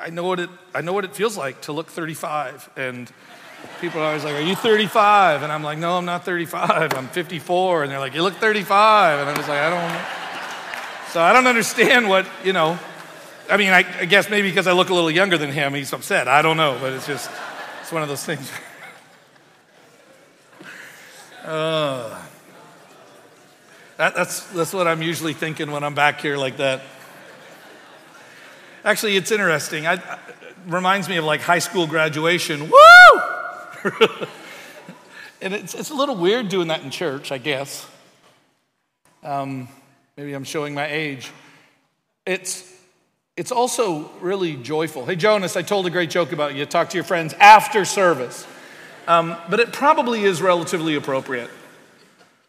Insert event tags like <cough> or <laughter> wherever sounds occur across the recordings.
I know what it, I know what it feels like to look 35. And people are always like, Are you 35? And I'm like, No, I'm not 35. I'm 54. And they're like, You look 35. And I was like, I don't. So I don't understand what, you know. I mean, I, I guess maybe because I look a little younger than him, he's upset. I don't know, but it's just, it's one of those things. <laughs> Uh, that, that's, that's what I'm usually thinking when I'm back here like that. Actually, it's interesting. I, it reminds me of like high school graduation. Woo! <laughs> and it's, it's a little weird doing that in church, I guess. Um, maybe I'm showing my age. It's, it's also really joyful. Hey, Jonas, I told a great joke about you. Talk to your friends after service. Um, but it probably is relatively appropriate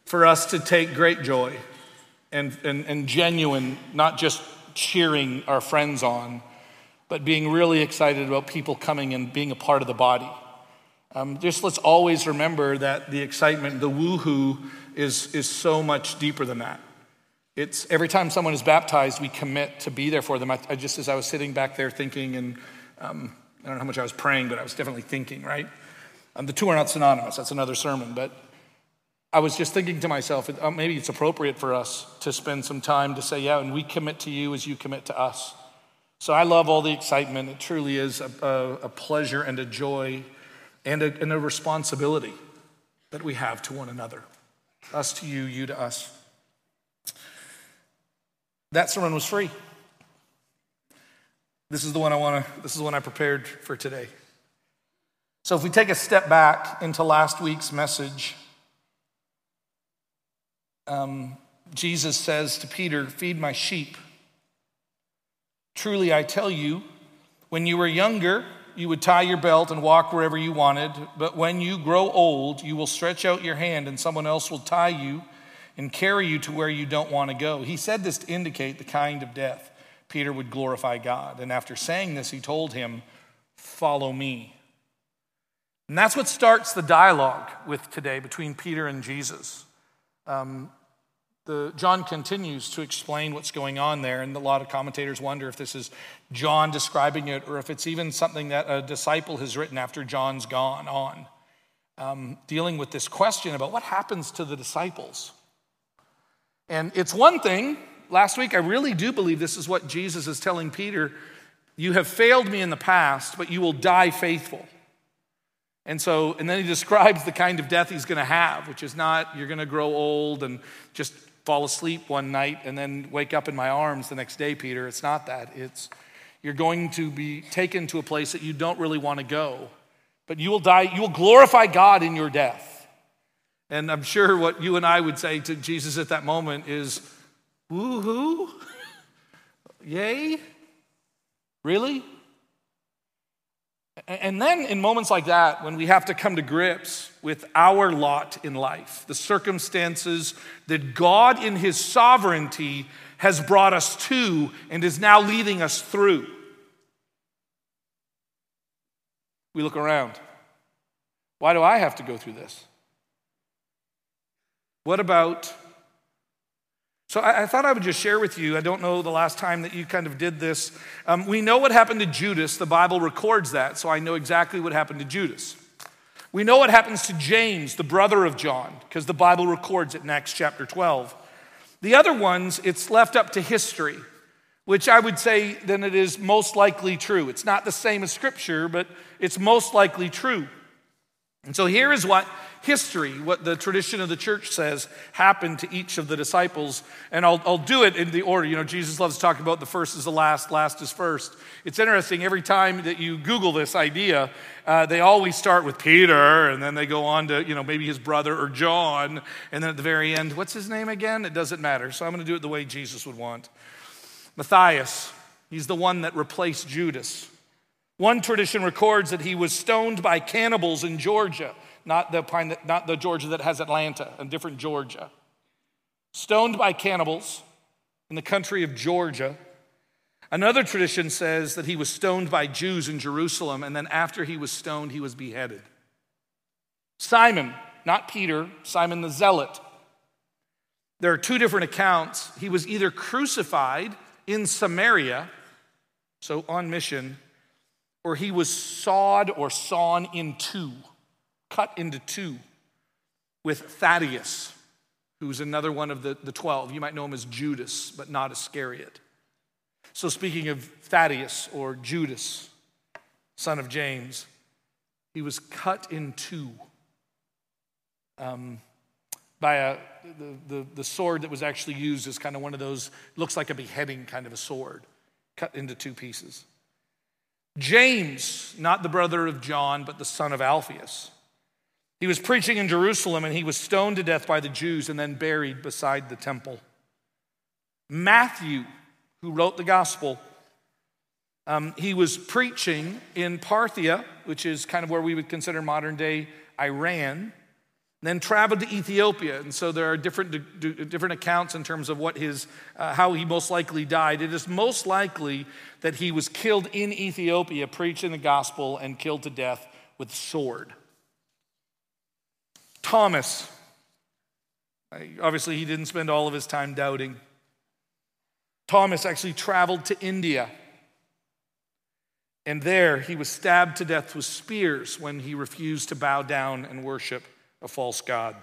for us to take great joy and, and, and genuine, not just cheering our friends on, but being really excited about people coming and being a part of the body. Um, just let's always remember that the excitement, the woohoo, is, is so much deeper than that. It's every time someone is baptized, we commit to be there for them. I, I just as I was sitting back there thinking, and um, I don't know how much I was praying, but I was definitely thinking, right? Um, the two are not synonymous. That's another sermon. But I was just thinking to myself, uh, maybe it's appropriate for us to spend some time to say, yeah, and we commit to you as you commit to us. So I love all the excitement. It truly is a, a, a pleasure and a joy and a, and a responsibility that we have to one another. Us to you, you to us. That sermon was free. This is the one I want to, this is the one I prepared for today. So, if we take a step back into last week's message, um, Jesus says to Peter, Feed my sheep. Truly, I tell you, when you were younger, you would tie your belt and walk wherever you wanted, but when you grow old, you will stretch out your hand and someone else will tie you and carry you to where you don't want to go. He said this to indicate the kind of death Peter would glorify God. And after saying this, he told him, Follow me. And that's what starts the dialogue with today between Peter and Jesus. Um, the, John continues to explain what's going on there, and a lot of commentators wonder if this is John describing it or if it's even something that a disciple has written after John's gone on, um, dealing with this question about what happens to the disciples. And it's one thing, last week, I really do believe this is what Jesus is telling Peter you have failed me in the past, but you will die faithful. And so, and then he describes the kind of death he's going to have, which is not you're going to grow old and just fall asleep one night and then wake up in my arms the next day, Peter. It's not that. It's you're going to be taken to a place that you don't really want to go, but you will die, you will glorify God in your death. And I'm sure what you and I would say to Jesus at that moment is, woohoo, <laughs> yay, really? And then in moments like that, when we have to come to grips with our lot in life, the circumstances that God in His sovereignty has brought us to and is now leading us through, we look around. Why do I have to go through this? What about so I, I, thought I would just share with you. I don't know the last time that you kind of did this. Um, we know what happened to Judas. The Bible records that, so I know exactly what happened to Judas. We know what happens to James, the brother of John, because the Bible records it in Acts chapter 12. The other ones, it's left up to history, which I would say then it is most likely true. It's not the same as Scripture, but it's most likely true. And so here is what history, what the tradition of the church says happened to each of the disciples. And I'll, I'll do it in the order. You know, Jesus loves to talk about the first is the last, last is first. It's interesting, every time that you Google this idea, uh, they always start with Peter, and then they go on to, you know, maybe his brother or John. And then at the very end, what's his name again? It doesn't matter. So I'm going to do it the way Jesus would want. Matthias, he's the one that replaced Judas. One tradition records that he was stoned by cannibals in Georgia not the, pine, not the Georgia that has Atlanta, a different Georgia. Stoned by cannibals in the country of Georgia. Another tradition says that he was stoned by Jews in Jerusalem, and then after he was stoned, he was beheaded. Simon, not Peter, Simon the Zealot. There are two different accounts. He was either crucified in Samaria, so on mission, or he was sawed or sawn in two, cut into two, with Thaddeus, who's another one of the, the 12. You might know him as Judas, but not Iscariot. So, speaking of Thaddeus or Judas, son of James, he was cut in two um, by a, the, the, the sword that was actually used as kind of one of those, looks like a beheading kind of a sword, cut into two pieces. James, not the brother of John, but the son of Alphaeus. He was preaching in Jerusalem and he was stoned to death by the Jews and then buried beside the temple. Matthew, who wrote the gospel, um, he was preaching in Parthia, which is kind of where we would consider modern day Iran then traveled to Ethiopia. And so there are different, different accounts in terms of what his, uh, how he most likely died. It is most likely that he was killed in Ethiopia preaching the gospel and killed to death with sword. Thomas, obviously, he didn't spend all of his time doubting. Thomas actually traveled to India. And there he was stabbed to death with spears when he refused to bow down and worship a false god.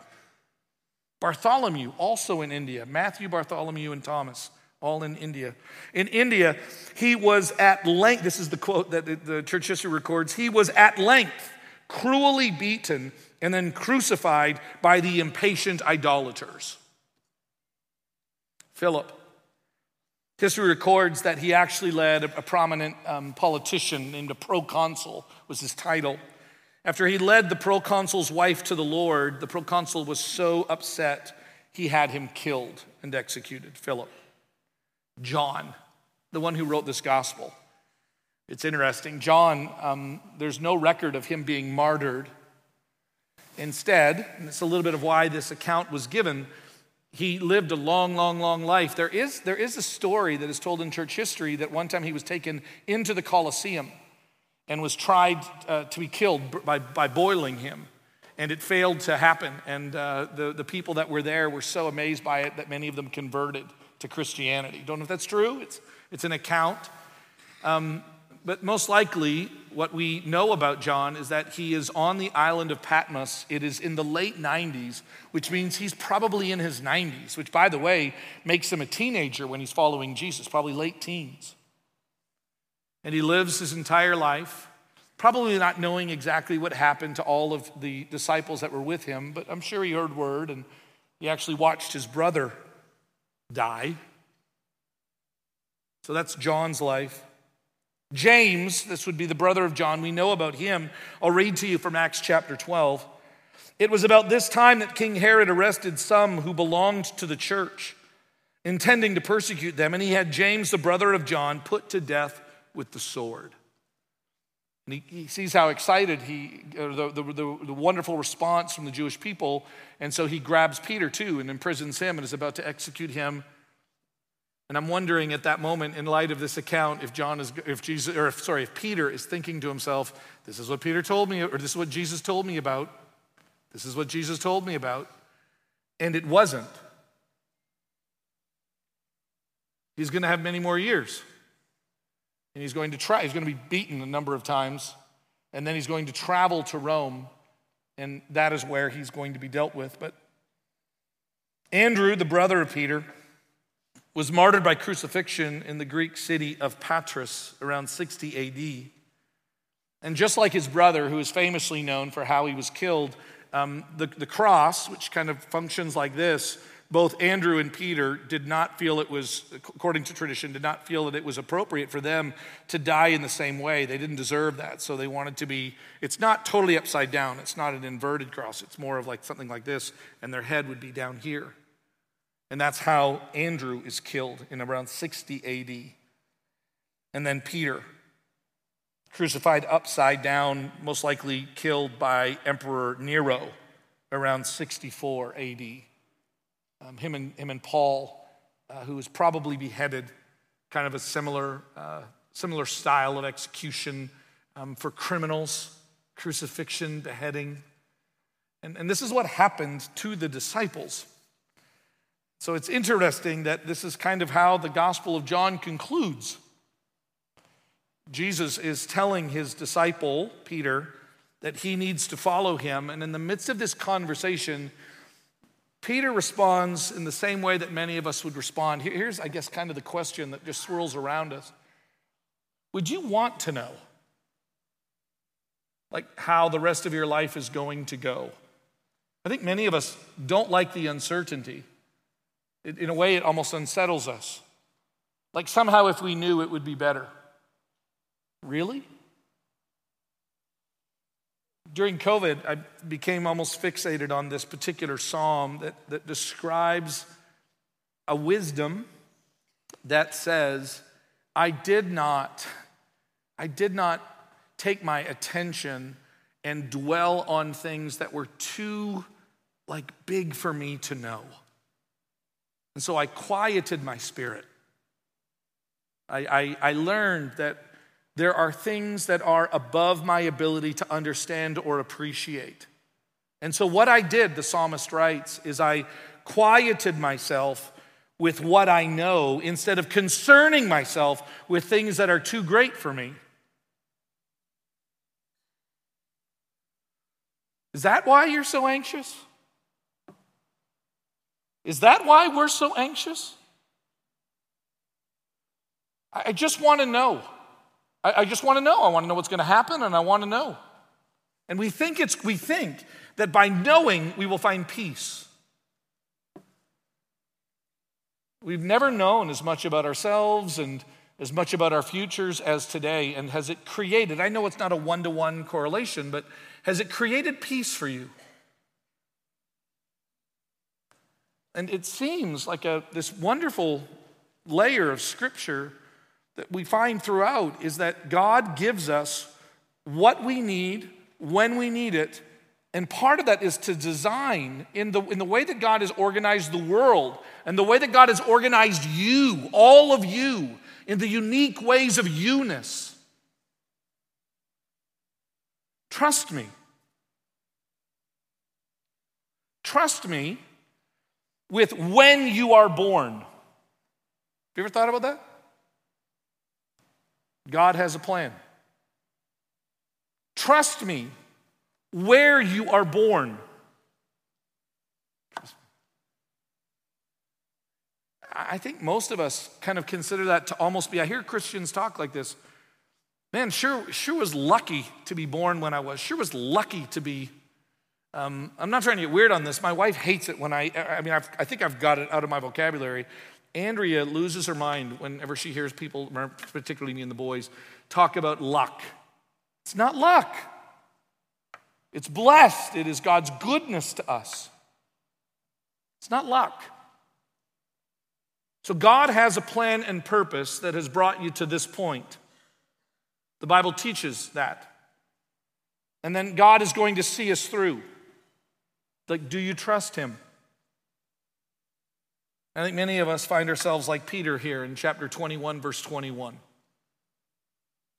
Bartholomew, also in India. Matthew, Bartholomew, and Thomas, all in India. In India, he was at length, this is the quote that the church history records, he was at length cruelly beaten and then crucified by the impatient idolaters. Philip. History records that he actually led a, prominent um, politician named a proconsul, was his title. After he led the proconsul's wife to the Lord, the proconsul was so upset he had him killed and executed. Philip. John, the one who wrote this gospel. It's interesting. John, um, there's no record of him being martyred. Instead, and it's a little bit of why this account was given, he lived a long, long, long life. There is, there is a story that is told in church history that one time he was taken into the Colosseum and was tried uh, to be killed by, by boiling him. And it failed to happen. And uh, the, the people that were there were so amazed by it that many of them converted to Christianity. Don't know if that's true, it's, it's an account. Um, but most likely, what we know about John is that he is on the island of Patmos. It is in the late 90s, which means he's probably in his 90s, which, by the way, makes him a teenager when he's following Jesus, probably late teens. And he lives his entire life, probably not knowing exactly what happened to all of the disciples that were with him, but I'm sure he heard word and he actually watched his brother die. So that's John's life. James, this would be the brother of John, we know about him. I'll read to you from Acts chapter 12. It was about this time that King Herod arrested some who belonged to the church, intending to persecute them, and he had James, the brother of John, put to death with the sword. And he, he sees how excited he, uh, the, the, the, the wonderful response from the Jewish people. And so he grabs Peter too and imprisons him and is about to execute him. And I'm wondering at that moment, in light of this account, if John is, if Jesus, or if, sorry, if Peter is thinking to himself, this is what Peter told me, or this is what Jesus told me about. This is what Jesus told me about. And it wasn't. He's going to have many more years and he's going to try he's going to be beaten a number of times and then he's going to travel to rome and that is where he's going to be dealt with but andrew the brother of peter was martyred by crucifixion in the greek city of patras around 60 ad and just like his brother who is famously known for how he was killed um, the, the cross which kind of functions like this both Andrew and Peter did not feel it was, according to tradition, did not feel that it was appropriate for them to die in the same way. They didn't deserve that. So they wanted to be, it's not totally upside down. It's not an inverted cross. It's more of like something like this, and their head would be down here. And that's how Andrew is killed in around 60 AD. And then Peter, crucified upside down, most likely killed by Emperor Nero around 64 AD. Um, him, and, him and Paul, uh, who was probably beheaded, kind of a similar, uh, similar style of execution um, for criminals, crucifixion, beheading. And, and this is what happened to the disciples. So it's interesting that this is kind of how the Gospel of John concludes. Jesus is telling his disciple, Peter, that he needs to follow him. And in the midst of this conversation, Peter responds in the same way that many of us would respond. Here's, I guess, kind of the question that just swirls around us Would you want to know, like, how the rest of your life is going to go? I think many of us don't like the uncertainty. In a way, it almost unsettles us. Like somehow, if we knew, it would be better. Really? During COVID, I became almost fixated on this particular psalm that, that describes a wisdom that says, I did not, I did not take my attention and dwell on things that were too like big for me to know. And so I quieted my spirit. I, I, I learned that there are things that are above my ability to understand or appreciate. And so, what I did, the psalmist writes, is I quieted myself with what I know instead of concerning myself with things that are too great for me. Is that why you're so anxious? Is that why we're so anxious? I just want to know. I, just want to know. I want to know what's going to happen, and I want to know. And we think it's we think that by knowing we will find peace. We've never known as much about ourselves and as much about our futures as today. And has it created, I know it's not a one to one correlation, but has it created peace for you? And it seems like a, this wonderful layer of scripture that we find throughout is that God gives us what we need when we need it. And part of that is to design in the, in the way that God has organized the world and the way that God has organized you, all of you, in the unique ways of you-ness. Trust me. Trust me with when you are born. Have you ever thought about that? God has a plan. Trust me where you are born. I think most of us kind of consider that to almost be. I hear Christians talk like this. Man, sure, sure was lucky to be born when I was. Sure was lucky to be. Um, I'm not trying to get weird on this. My wife hates it when I. I mean, I've, I think I've got it out of my vocabulary. Andrea loses her mind whenever she hears people, particularly me and the boys, talk about luck. It's not luck, it's blessed. It is God's goodness to us. It's not luck. So, God has a plan and purpose that has brought you to this point. The Bible teaches that. And then God is going to see us through. Like, do you trust Him? I think many of us find ourselves like Peter here in chapter 21, verse 21.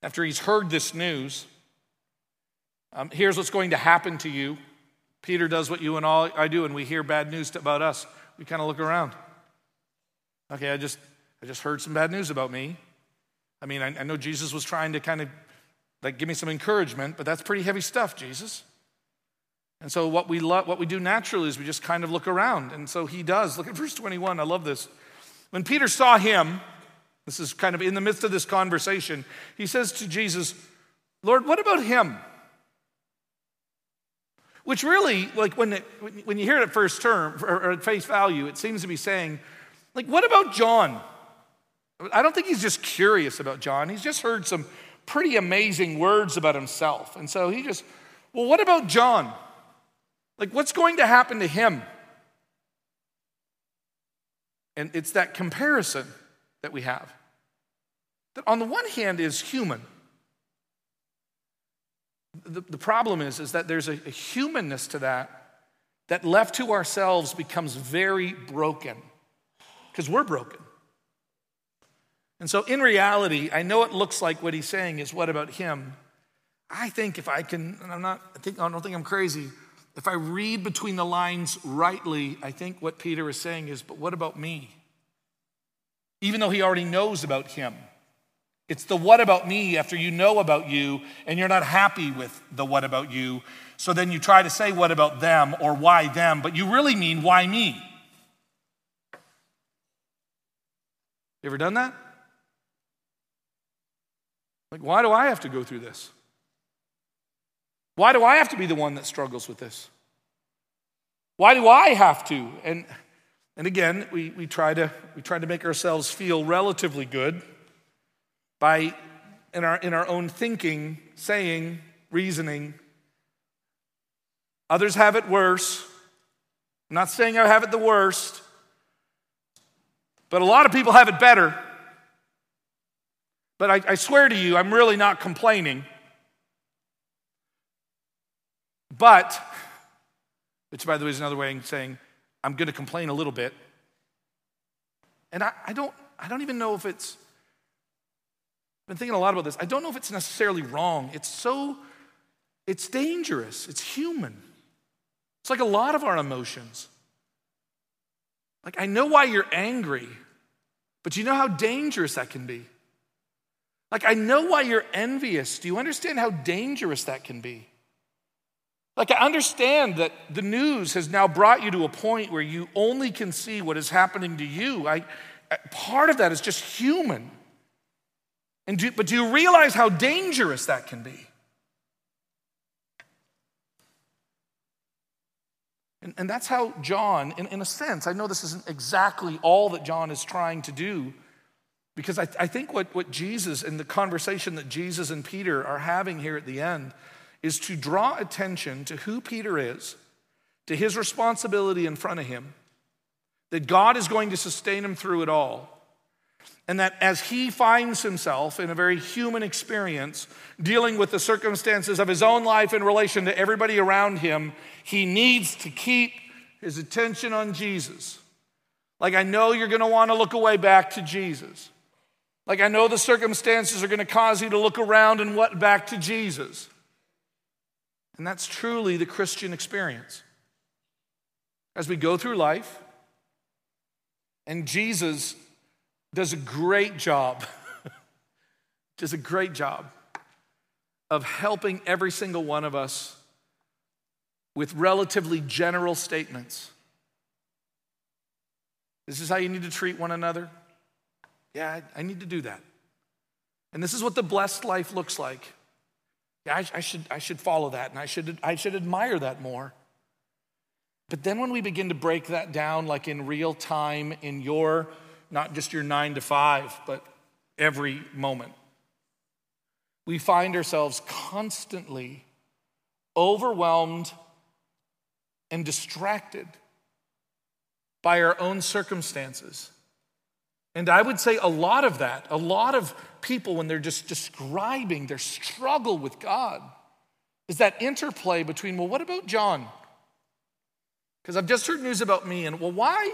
After he's heard this news, um, here's what's going to happen to you. Peter does what you and all I do, and we hear bad news about us. We kind of look around. Okay, I just I just heard some bad news about me. I mean, I, I know Jesus was trying to kind of like give me some encouragement, but that's pretty heavy stuff, Jesus. And so what we what we do naturally is we just kind of look around. And so he does. Look at verse 21. I love this. When Peter saw him, this is kind of in the midst of this conversation, he says to Jesus, Lord, what about him? Which really, like when, it, when you hear it at first term or at face value, it seems to be saying, like, what about John? I don't think he's just curious about John. He's just heard some pretty amazing words about himself. And so he just, well, what about John? Like, what's going to happen to him? And it's that comparison that we have. That on the one hand is human. The, the problem is, is that there's a, a humanness to that that left to ourselves becomes very broken because we're broken. And so, in reality, I know it looks like what he's saying is, what about him? I think if I can, and I'm not, I, think, I don't think I'm crazy, if I read between the lines rightly, I think what Peter is saying is, but what about me? Even though he already knows about him. It's the what about me after you know about you and you're not happy with the what about you. So then you try to say what about them or why them, but you really mean why me. You ever done that? Like, why do I have to go through this? Why do I have to be the one that struggles with this? Why do I have to? And, and again, we, we, try to, we try to make ourselves feel relatively good by, in our, in our own thinking, saying, reasoning, others have it worse. I'm not saying I have it the worst, but a lot of people have it better. But I, I swear to you, I'm really not complaining. But, which by the way is another way of saying, I'm going to complain a little bit. And I, I, don't, I don't even know if it's, I've been thinking a lot about this. I don't know if it's necessarily wrong. It's so, it's dangerous. It's human. It's like a lot of our emotions. Like, I know why you're angry, but you know how dangerous that can be? Like, I know why you're envious. Do you understand how dangerous that can be? Like, I understand that the news has now brought you to a point where you only can see what is happening to you. I, part of that is just human. And do, but do you realize how dangerous that can be? And, and that's how John, in, in a sense, I know this isn't exactly all that John is trying to do, because I, I think what, what Jesus and the conversation that Jesus and Peter are having here at the end is to draw attention to who Peter is, to his responsibility in front of him, that God is going to sustain him through it all. And that as he finds himself in a very human experience, dealing with the circumstances of his own life in relation to everybody around him, he needs to keep his attention on Jesus. Like, I know you're going to want to look away back to Jesus. Like, I know the circumstances are going to cause you to look around and what back to Jesus. And that's truly the Christian experience. As we go through life, and Jesus does a great job, <laughs> does a great job of helping every single one of us with relatively general statements. This is how you need to treat one another. Yeah, I, need to do that. And this is what the blessed life looks like. I, I, should, I should follow that and I should, I should admire that more. But then when we begin to break that down, like in real time, in your, not just your nine to five, but every moment, we find ourselves constantly overwhelmed and distracted by our own circumstances. And I would say a lot of that, a lot of people, when they're just describing their struggle with God, is that interplay between, well, what about John? Because I've just heard news about me, and well, why?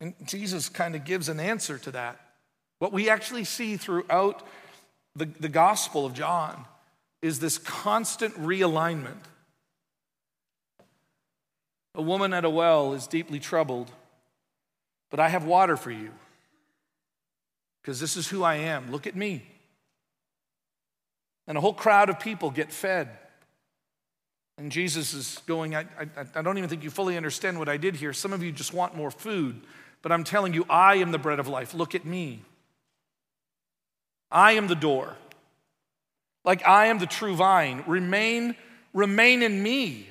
And Jesus kind of gives an answer to that. What we actually see throughout the, the Gospel of John is this constant realignment. A woman at a well is deeply troubled, but I have water for you because this is who I am. Look at me. And a whole crowd of people get fed. And Jesus is going, I, I, I, don't even think you fully understand what I did here. Some of you just want more food, but I'm telling you, I am the bread of life. Look at me. I am the door. Like I am the true vine. Remain, remain in me.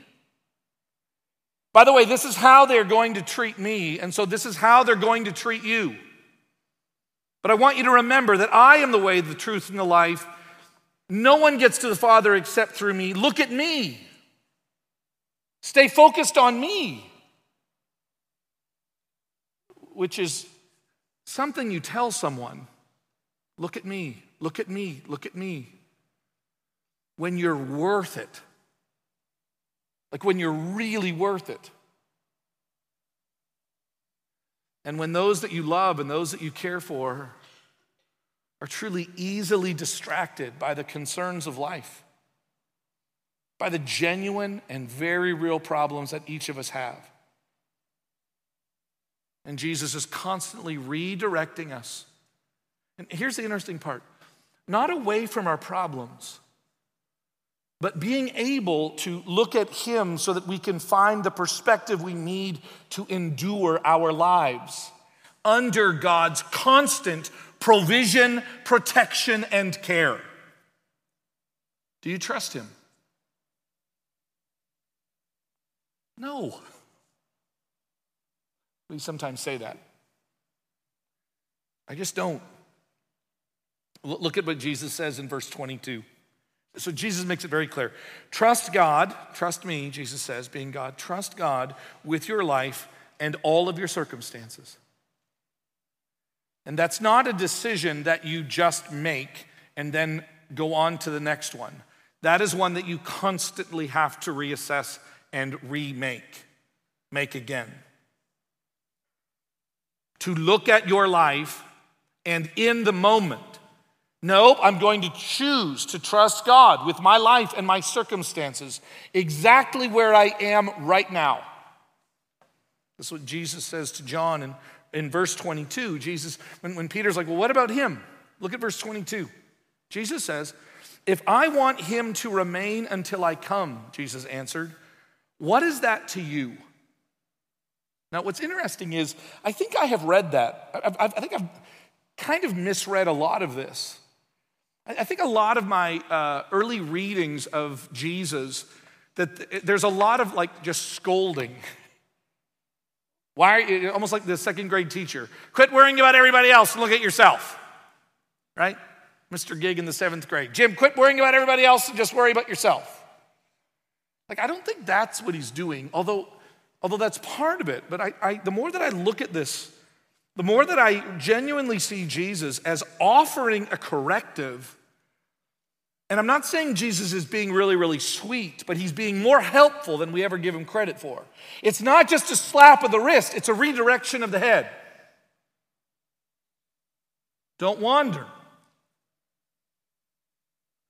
By the way, this is how they're going to treat me, and so this is how they're going to treat you. But I want you to remember that I am the way, the truth, and the life. No one gets to the Father except through me. Look at me. Stay focused on me, which is something you tell someone. Look at me, look at me, look at me. When you're worth it, like when you're really worth it. And when those that you love and those that you care for are truly easily distracted by the concerns of life, by the genuine and very real problems that each of us have. And Jesus is constantly redirecting us And here's the interesting part not away from our problems, but being able to look at Him so that we can find the perspective we need to endure our lives under God's constant provision, protection, and care. Do you trust Him? No. We sometimes say that. I just don't. Look at what Jesus says in verse 22. So Jesus makes it very clear. Trust God, trust me, Jesus says, being God, trust God with your life and all of your circumstances. And that's not a decision that you just make and then go on to the next one. That is one that you constantly have to reassess and remake, make again. To look at your life and in the moment, no, I'm going to choose to trust God with my life and my circumstances exactly where I am right now. That's what Jesus says to John in, in verse 22. Jesus, when, when Peter's like, Well, what about him? Look at verse 22. Jesus says, If I want him to remain until I come, Jesus answered, what is that to you? Now, what's interesting is I think I have read that. I, I, I think I've kind of misread a lot of this. I think a lot of my uh, early readings of Jesus, that there's a lot of like just scolding. <laughs> Why you, almost like the second grade teacher? Quit worrying about everybody else and look at yourself. Right? Mr. Gig in the seventh grade. Jim, quit worrying about everybody else and just worry about yourself. Like, I don't think that's what he's doing, although, although that's part of it. But I, I, the more that I look at this, the more that I genuinely see Jesus as offering a corrective. And I'm not saying Jesus is being really, really sweet, but he's being more helpful than we ever give him credit for. It's not just a slap of the wrist, it's a redirection of the head. Don't wander.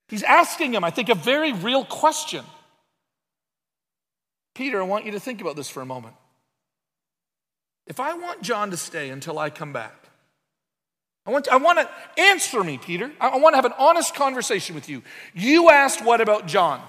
He's asking him, I think, a very real question. Peter, I want you to think about this for a moment. If I want John to stay until I come back, I want, I want to answer me, Peter. I want to have an honest conversation with you. You asked, What about John?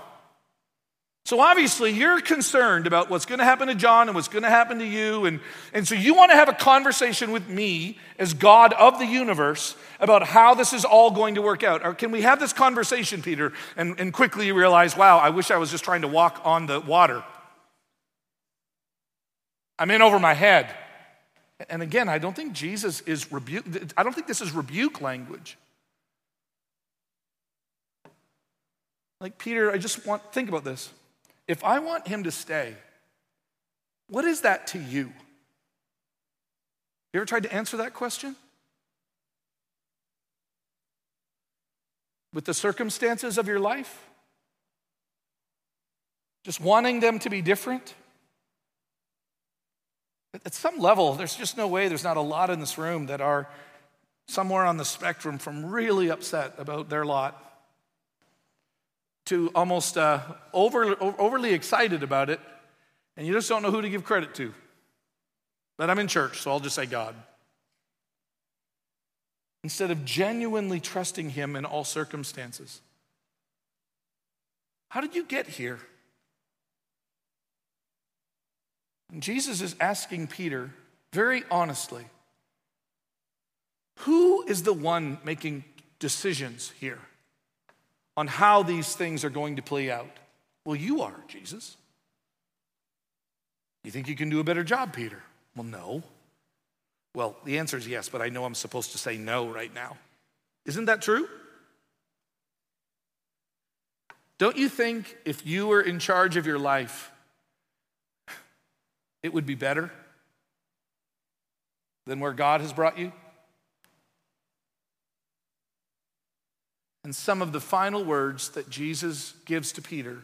So obviously, you're concerned about what's going to happen to John and what's going to happen to you. And, and so you want to have a conversation with me as God of the universe about how this is all going to work out. Or can we have this conversation, Peter? And, and quickly you realize, wow, I wish I was just trying to walk on the water. I'm in over my head. And again, I don't think Jesus is rebuke. I don't think this is rebuke language. Like Peter, I just want think about this. If I want him to stay, what is that to you? You ever tried to answer that question? With the circumstances of your life? Just wanting them to be different? At some level, there's just no way there's not a lot in this room that are somewhere on the spectrum from really upset about their lot to almost uh, over, overly excited about it, and you just don't know who to give credit to. But I'm in church, so I'll just say God. Instead of genuinely trusting Him in all circumstances. How did you get here? And Jesus is asking Peter very honestly who is the one making decisions here on how these things are going to play out? Well, you are, Jesus. You think you can do a better job, Peter? Well, no. Well, the answer is yes, but I know I'm supposed to say no right now. Isn't that true? Don't you think if you were in charge of your life, it would be better than where God has brought you? And some of the final words that Jesus gives to Peter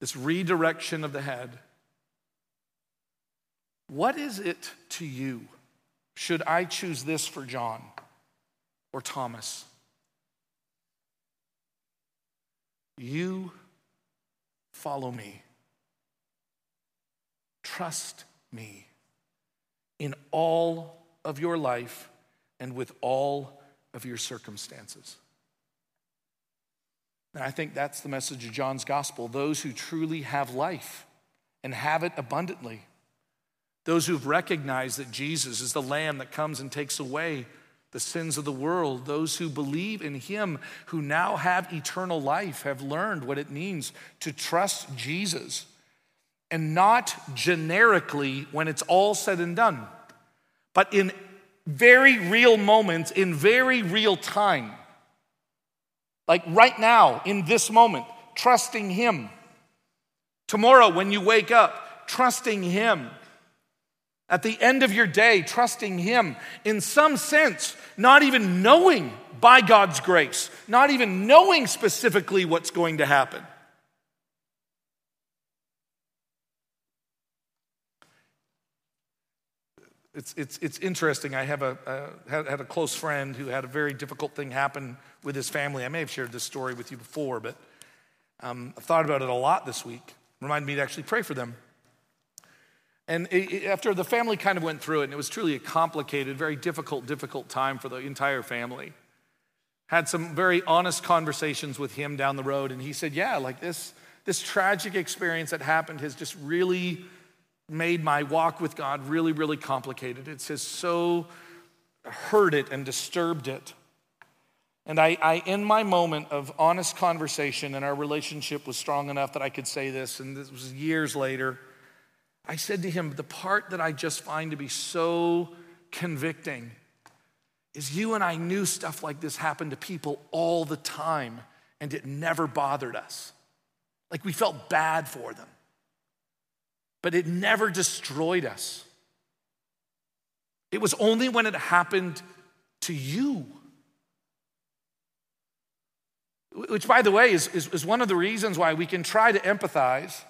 this redirection of the head. What is it to you? Should I choose this for John or Thomas? You follow me. Trust me in all of your life and with all of your circumstances. And I think that's the message of John's gospel. Those who truly have life and have it abundantly, those who've recognized that Jesus is the Lamb that comes and takes away the sins of the world, those who believe in Him, who now have eternal life, have learned what it means to trust Jesus and not generically when it's all said and done, but in very real moments, in very real time. Like right now, in this moment, trusting Him. Tomorrow, when you wake up, trusting Him. At the end of your day, trusting Him. In some sense, not even knowing by God's grace, not even knowing specifically what's going to happen. It's, it's, it's interesting. I have a, uh, had, had a close friend who had a very difficult thing happen with his family. I may have shared this story with you before, but um, I've thought about it a lot this week. Reminded me to actually pray for them. And it, after the family kind of went through it, and it was truly a complicated, very difficult, difficult time for the entire family. Had some very honest conversations with him down the road, and he said, Yeah, like this, this tragic experience that happened has just really made my walk with God really, really complicated. It has so hurt it and disturbed it. And I, I, in my moment of honest conversation, and our relationship was strong enough that I could say this, and this was years later, I said to him, The part that I just find to be so convicting is you and I knew stuff like this happened to people all the time, and it never bothered us. Like we felt bad for them but it never destroyed us. It was only when it happened to you. Which, by the way, is, is, is, one of the reasons why we can try to empathize.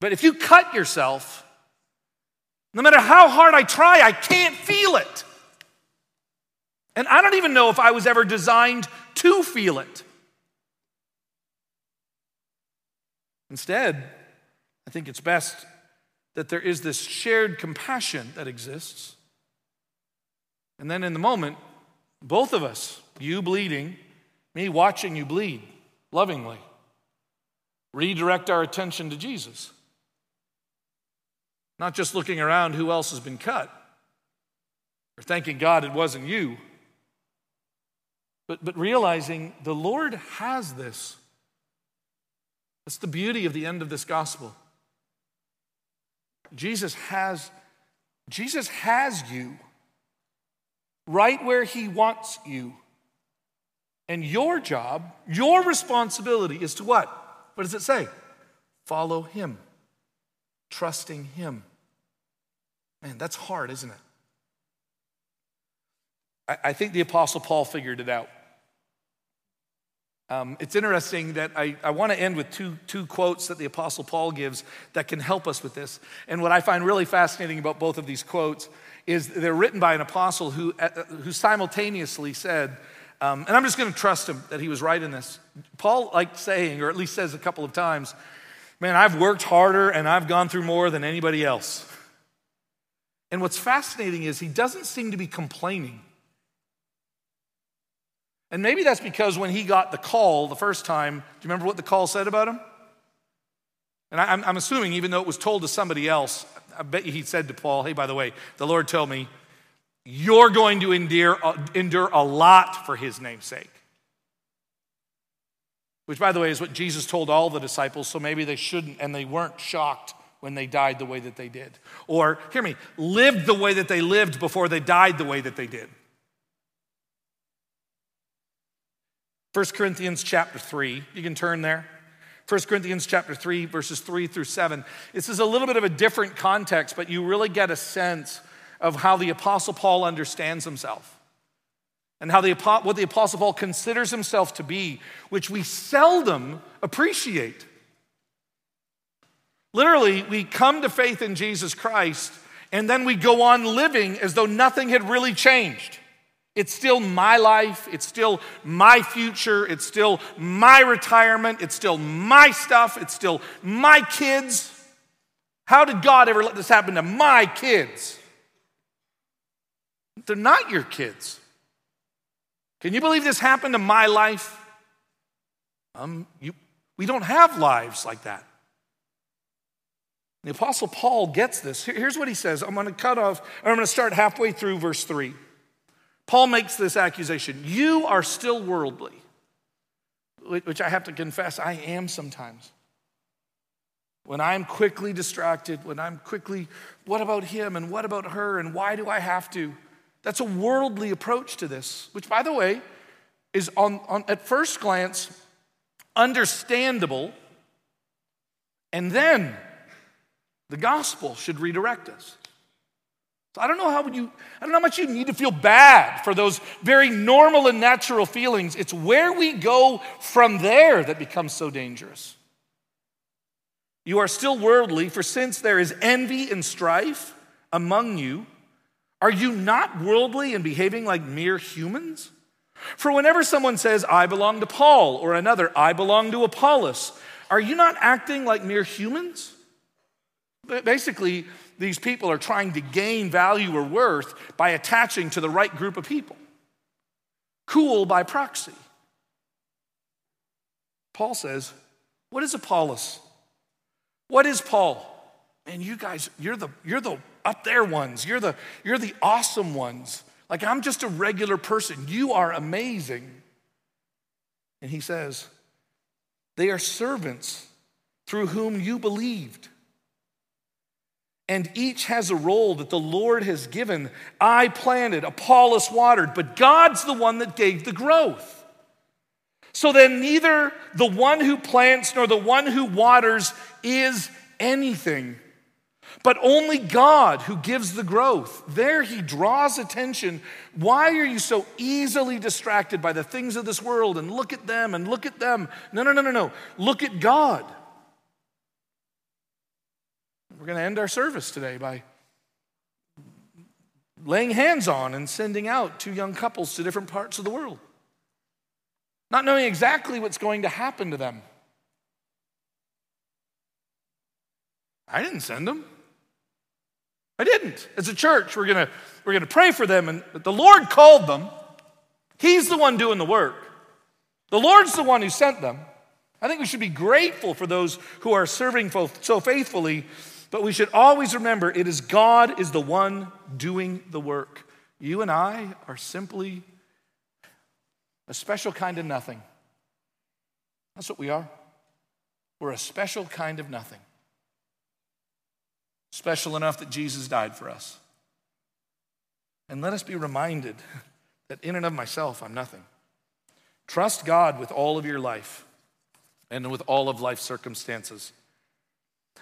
But if you cut yourself, no matter how hard I try, I can't feel it. And I don't even know if I was ever designed to feel it. Instead, I think it's best that there is this shared compassion that exists. And then in the moment, both of us, you bleeding, me watching you bleed lovingly, redirect our attention to Jesus. Not just looking around who else has been cut or thanking God it wasn't you, but, but realizing the Lord has this that's the beauty of the end of this gospel. Jesus has, Jesus has you right where he wants you. And your job, your responsibility is to what? What does it say? Follow him, trusting him. Man, that's hard, isn't it? I, I think the Apostle Paul figured it out. Um, it's interesting that I, I want to end with two, two quotes that the Apostle Paul gives that can help us with this. And what I find really fascinating about both of these quotes is they're written by an apostle who, uh, who simultaneously said, um, and I'm just going to trust him that he was right in this. Paul liked saying, or at least says a couple of times, Man, I've worked harder and I've gone through more than anybody else. And what's fascinating is he doesn't seem to be complaining. And maybe that's because when he got the call the first time, do you remember what the call said about him? And I, am assuming, even though it was told to somebody else, I bet you he said to Paul, hey, by the way, the Lord told me, you're going to endure, uh, endure a lot for his name's sake. Which, by the way, is what Jesus told all the disciples, so maybe they shouldn't and they weren't shocked when they died the way that they did. Or, hear me, lived the way that they lived before they died the way that they did. 1 Corinthians chapter 3, you can turn there. 1 Corinthians chapter 3, verses 3 through 7. This is a little bit of a different context, but you really get a sense of how the Apostle Paul understands himself and how the, what the Apostle Paul considers himself to be, which we seldom appreciate. Literally, we come to faith in Jesus Christ and then we go on living as though nothing had really changed. It's still my life. It's still my future. It's still my retirement. It's still my stuff. It's still my kids. How did God ever let this happen to my kids? They're not your kids. Can you believe this happened to my life? Um, you, we don't have lives like that. The Apostle Paul gets this. Here's what he says. I'm going to cut off, I'm going to start halfway through verse 3. Paul makes this accusation You are still worldly, which I have to confess, I am sometimes. When I'm quickly distracted, when I'm quickly, what about him and what about her and why do I have to? That's a worldly approach to this, which, by the way, is on, on at first glance understandable. And then the gospel should redirect us. So I don't know how you, I don't know how much you need to feel bad for those very normal and natural feelings. It's where we go from there that becomes so dangerous. You are still worldly, for since there is envy and strife among you, are you not worldly and behaving like mere humans? For whenever someone says, I belong to Paul, or another, I belong to Apollos, are you not acting like mere humans? Basically, these people are trying to gain value or worth by attaching to the right group of people. Cool by proxy. Paul says, What is Apollos? What is Paul? And you guys, you're the, you're the up there ones. You're the, you're the awesome ones. Like, I'm just a regular person. You are amazing. And he says, They are servants through whom you believed. And each has a role that the Lord has given. I planted, Apollos watered, but God's the one that gave the growth. So then, neither the one who plants nor the one who waters is anything, but only God who gives the growth. There he draws attention. Why are you so easily distracted by the things of this world and look at them and look at them? No, no, no, no, no. Look at God. We're going to end our service today by laying hands on and sending out two young couples to different parts of the world, not knowing exactly what's going to happen to them. I didn't send them. I didn't. As a church, we're going to we're going to pray for them, and the Lord called them. He's the one doing the work. The Lord's the one who sent them. I think we should be grateful for those who are serving so faithfully but we should always remember it is God is the one doing the work. You and I are simply a special kind of nothing. That's what we are. We're a special kind of nothing. Special enough that Jesus died for us. And let us be reminded <laughs> that in and of myself, I'm nothing. Trust God with all of your life and with all of life's circumstances.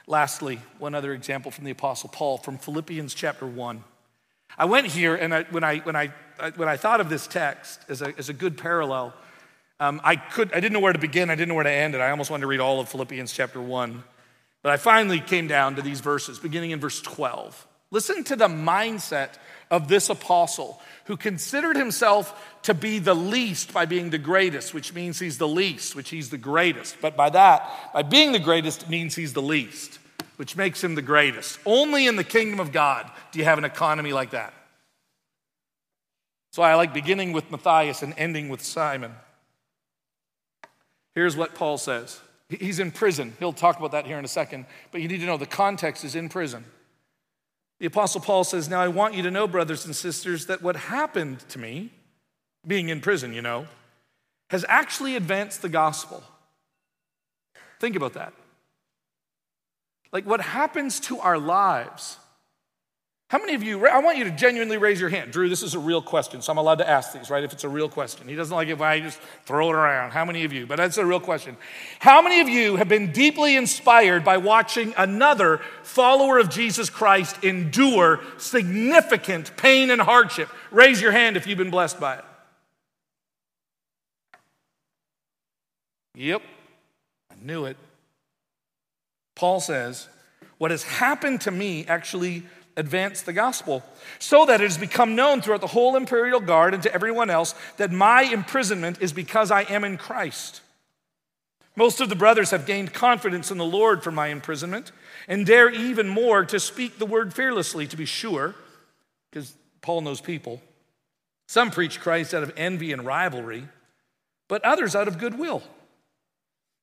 Lastly, one other example from the Apostle Paul from Philippians chapter 1. I went here, and I, when, I, when, I, when I thought of this text as a, as a good parallel, um, I, could, I didn't know where to begin, I didn't know where to end it. I almost wanted to read all of Philippians chapter 1. But I finally came down to these verses, beginning in verse 12. Listen to the mindset of this apostle who considered himself to be the least by being the greatest, which means he's the least, which he's the greatest. But by that, by being the greatest, it means he's the least, which makes him the greatest. Only in the kingdom of God do you have an economy like that. So I like beginning with Matthias and ending with Simon. Here's what Paul says. He's in prison. He'll talk about that here in a second, but you need to know the context is in prison. The Apostle Paul says, Now I want you to know, brothers and sisters, that what happened to me, being in prison, you know, has actually advanced the gospel. Think about that. Like what happens to our lives how many of you, I want you to genuinely raise your hand. Drew, this is a real question, so I'm allowed to ask these, right? If it's a real question. He doesn't like it when I just throw it around. How many of you? But that's a real question. How many of you have been deeply inspired by watching another follower of Jesus Christ endure significant pain and hardship? Raise your hand if you've been blessed by it. Yep, I knew it. Paul says, What has happened to me actually advance the gospel, so that it has become known throughout the whole imperial guard and to everyone else that my imprisonment is because I am in Christ. Most of the brothers have gained confidence in the Lord for my imprisonment and dare even more to speak the word fearlessly, to be sure, because Paul knows people. Some preach Christ out of envy and rivalry, but others out of goodwill.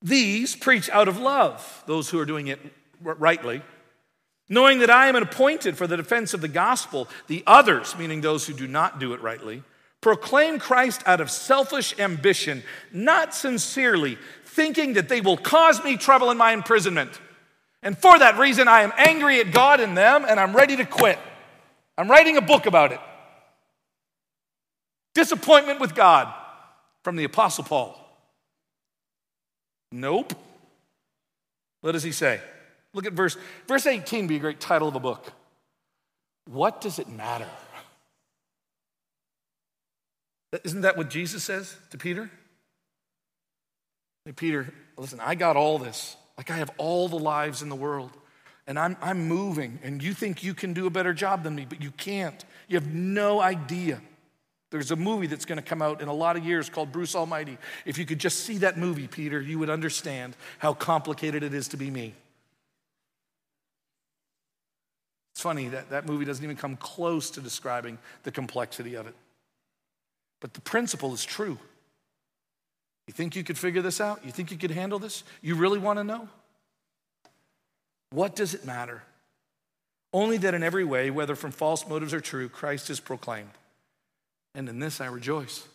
These preach out of love, those who are doing it rightly, knowing that I am appointed for the defense of the gospel. The others, meaning those who do not do it rightly, proclaim Christ out of selfish ambition, not sincerely, thinking that they will cause me trouble in my imprisonment. And for that reason, I am angry at God and them, and I'm ready to quit. I'm writing a book about it. Disappointment with God from the Apostle Paul. Nope. What does he say? Look at verse verse 18 be a great title of a book. What does it matter? Isn't that what Jesus says to Peter? Hey, Peter, listen, I got all this. Like I have all the lives in the world. And I'm, I'm moving, and you think you can do a better job than me, but you can't. You have no idea. There's a movie that's going to come out in a lot of years called Bruce Almighty. If you could just see that movie, Peter, you would understand how complicated it is to be me. It's funny that that movie doesn't even come close to describing the complexity of it. But the principle is true. You think you could figure this out? You think you could handle this? You really want to know? What does it matter? Only that in every way, whether from false motives or true, Christ is proclaimed. And in this I rejoice.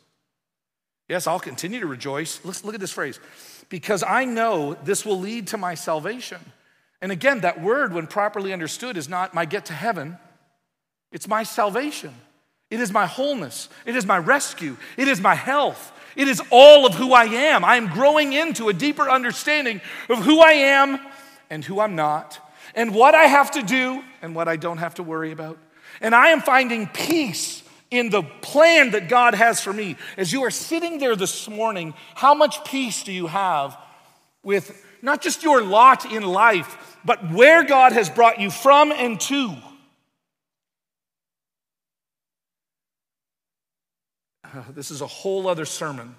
Yes, I'll continue to rejoice. Let's look at this phrase. Because I know this will lead to my salvation. And again, that word, when properly understood, is not my get to heaven, it's my salvation. It is my wholeness. It is my rescue. It is my health. It is all of who I am. I am growing into a deeper understanding of who I am and who I'm not, and what I have to do and what I don't have to worry about. And I am finding peace in the plan that God has for me. As you are sitting there this morning, how much peace do you have with not just your lot in life, but where God has brought you from and to? <sighs> This is a whole other sermon.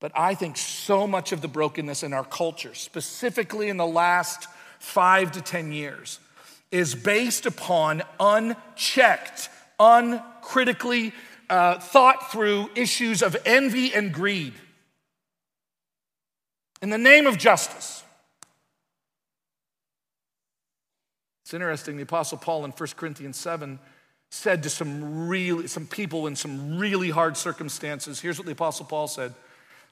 But I think so much of the brokenness in our culture, specifically in the last five to 10 years, is based upon unchecked uncritically uh, thought through issues of envy and greed. In the name of justice. It's interesting, the Apostle Paul in 1 Corinthians 7 said to some really some people in some really hard circumstances here's what the apostle paul said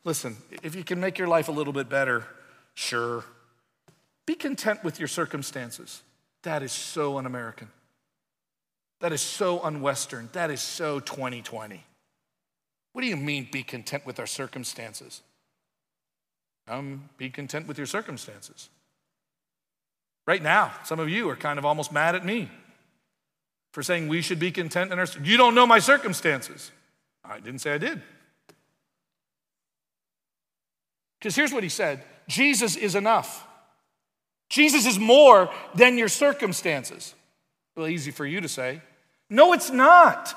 listen if you can make your life a little bit better sure be content with your circumstances that is so un-american that is so unwestern. That is so 2020. What do you mean, be content with our circumstances? Um, be content with your circumstances. Right now, some of you are kind of almost mad at me for saying we should be content in our. You don't know my circumstances. I didn't say I did. Because here's what he said Jesus is enough. Jesus is more than your circumstances. Well, easy for you to say. No, it's not.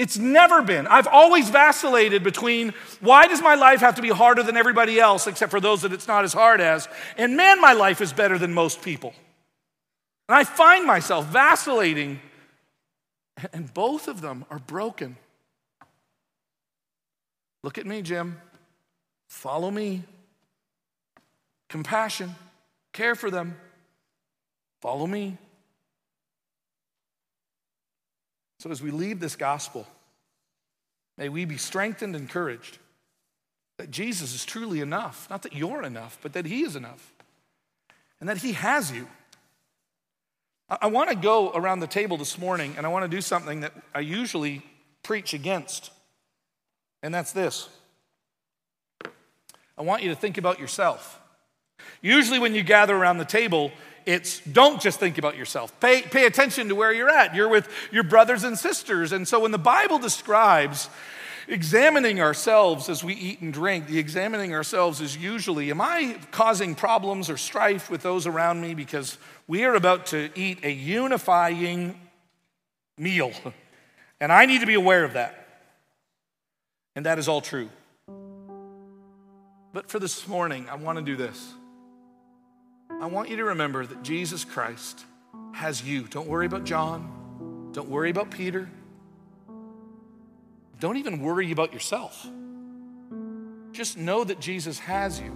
It's never been. I've always vacillated between why does my life have to be harder than everybody else, except for those that it's not as hard as, and man, my life is better than most people. And I find myself vacillating, and both of them are broken. Look at me, Jim. Follow me. Compassion, care for them. Follow me. So as we leave this gospel, may we be strengthened and encouraged that Jesus is truly enough. Not that you're enough, but that He is enough. And that He has you. I want to go around the table this morning and I want to do something that I usually preach against. And that's this I want you to think about yourself. Usually, when you gather around the table, it's don't just think about yourself. Pay, pay attention to where you're at. You're with your brothers and sisters. And so when the Bible describes examining ourselves as we eat and drink, the examining ourselves is usually, am I causing problems or strife with those around me because we are about to eat a unifying meal? And I need to be aware of that. And that is all true. But for this morning, I want to do this. I want you to remember that Jesus Christ has you. Don't worry about John. Don't worry about Peter. Don't even worry about yourself. Just know that Jesus has you.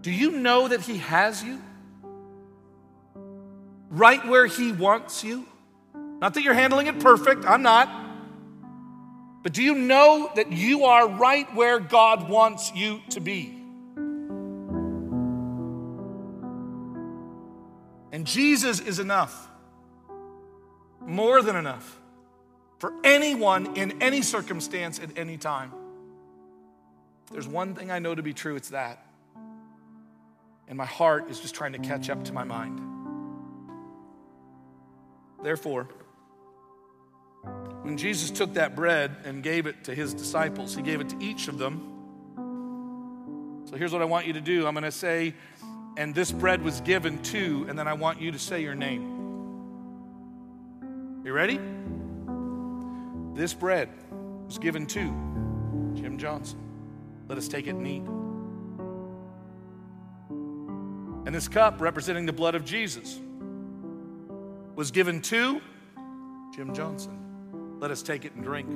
Do you know that He has you? Right where He wants you? Not that you're handling it perfect, I'm not. But do you know that you are right where God wants you to be? And Jesus is enough, more than enough, for anyone in any circumstance at any time. If there's one thing I know to be true, it's that. And my heart is just trying to catch up to my mind. Therefore, when Jesus took that bread and gave it to his disciples, he gave it to each of them. So here's what I want you to do I'm going to say, and this bread was given to, and then I want you to say your name. You ready? This bread was given to Jim Johnson. Let us take it and eat. And this cup, representing the blood of Jesus, was given to Jim Johnson. Let us take it and drink.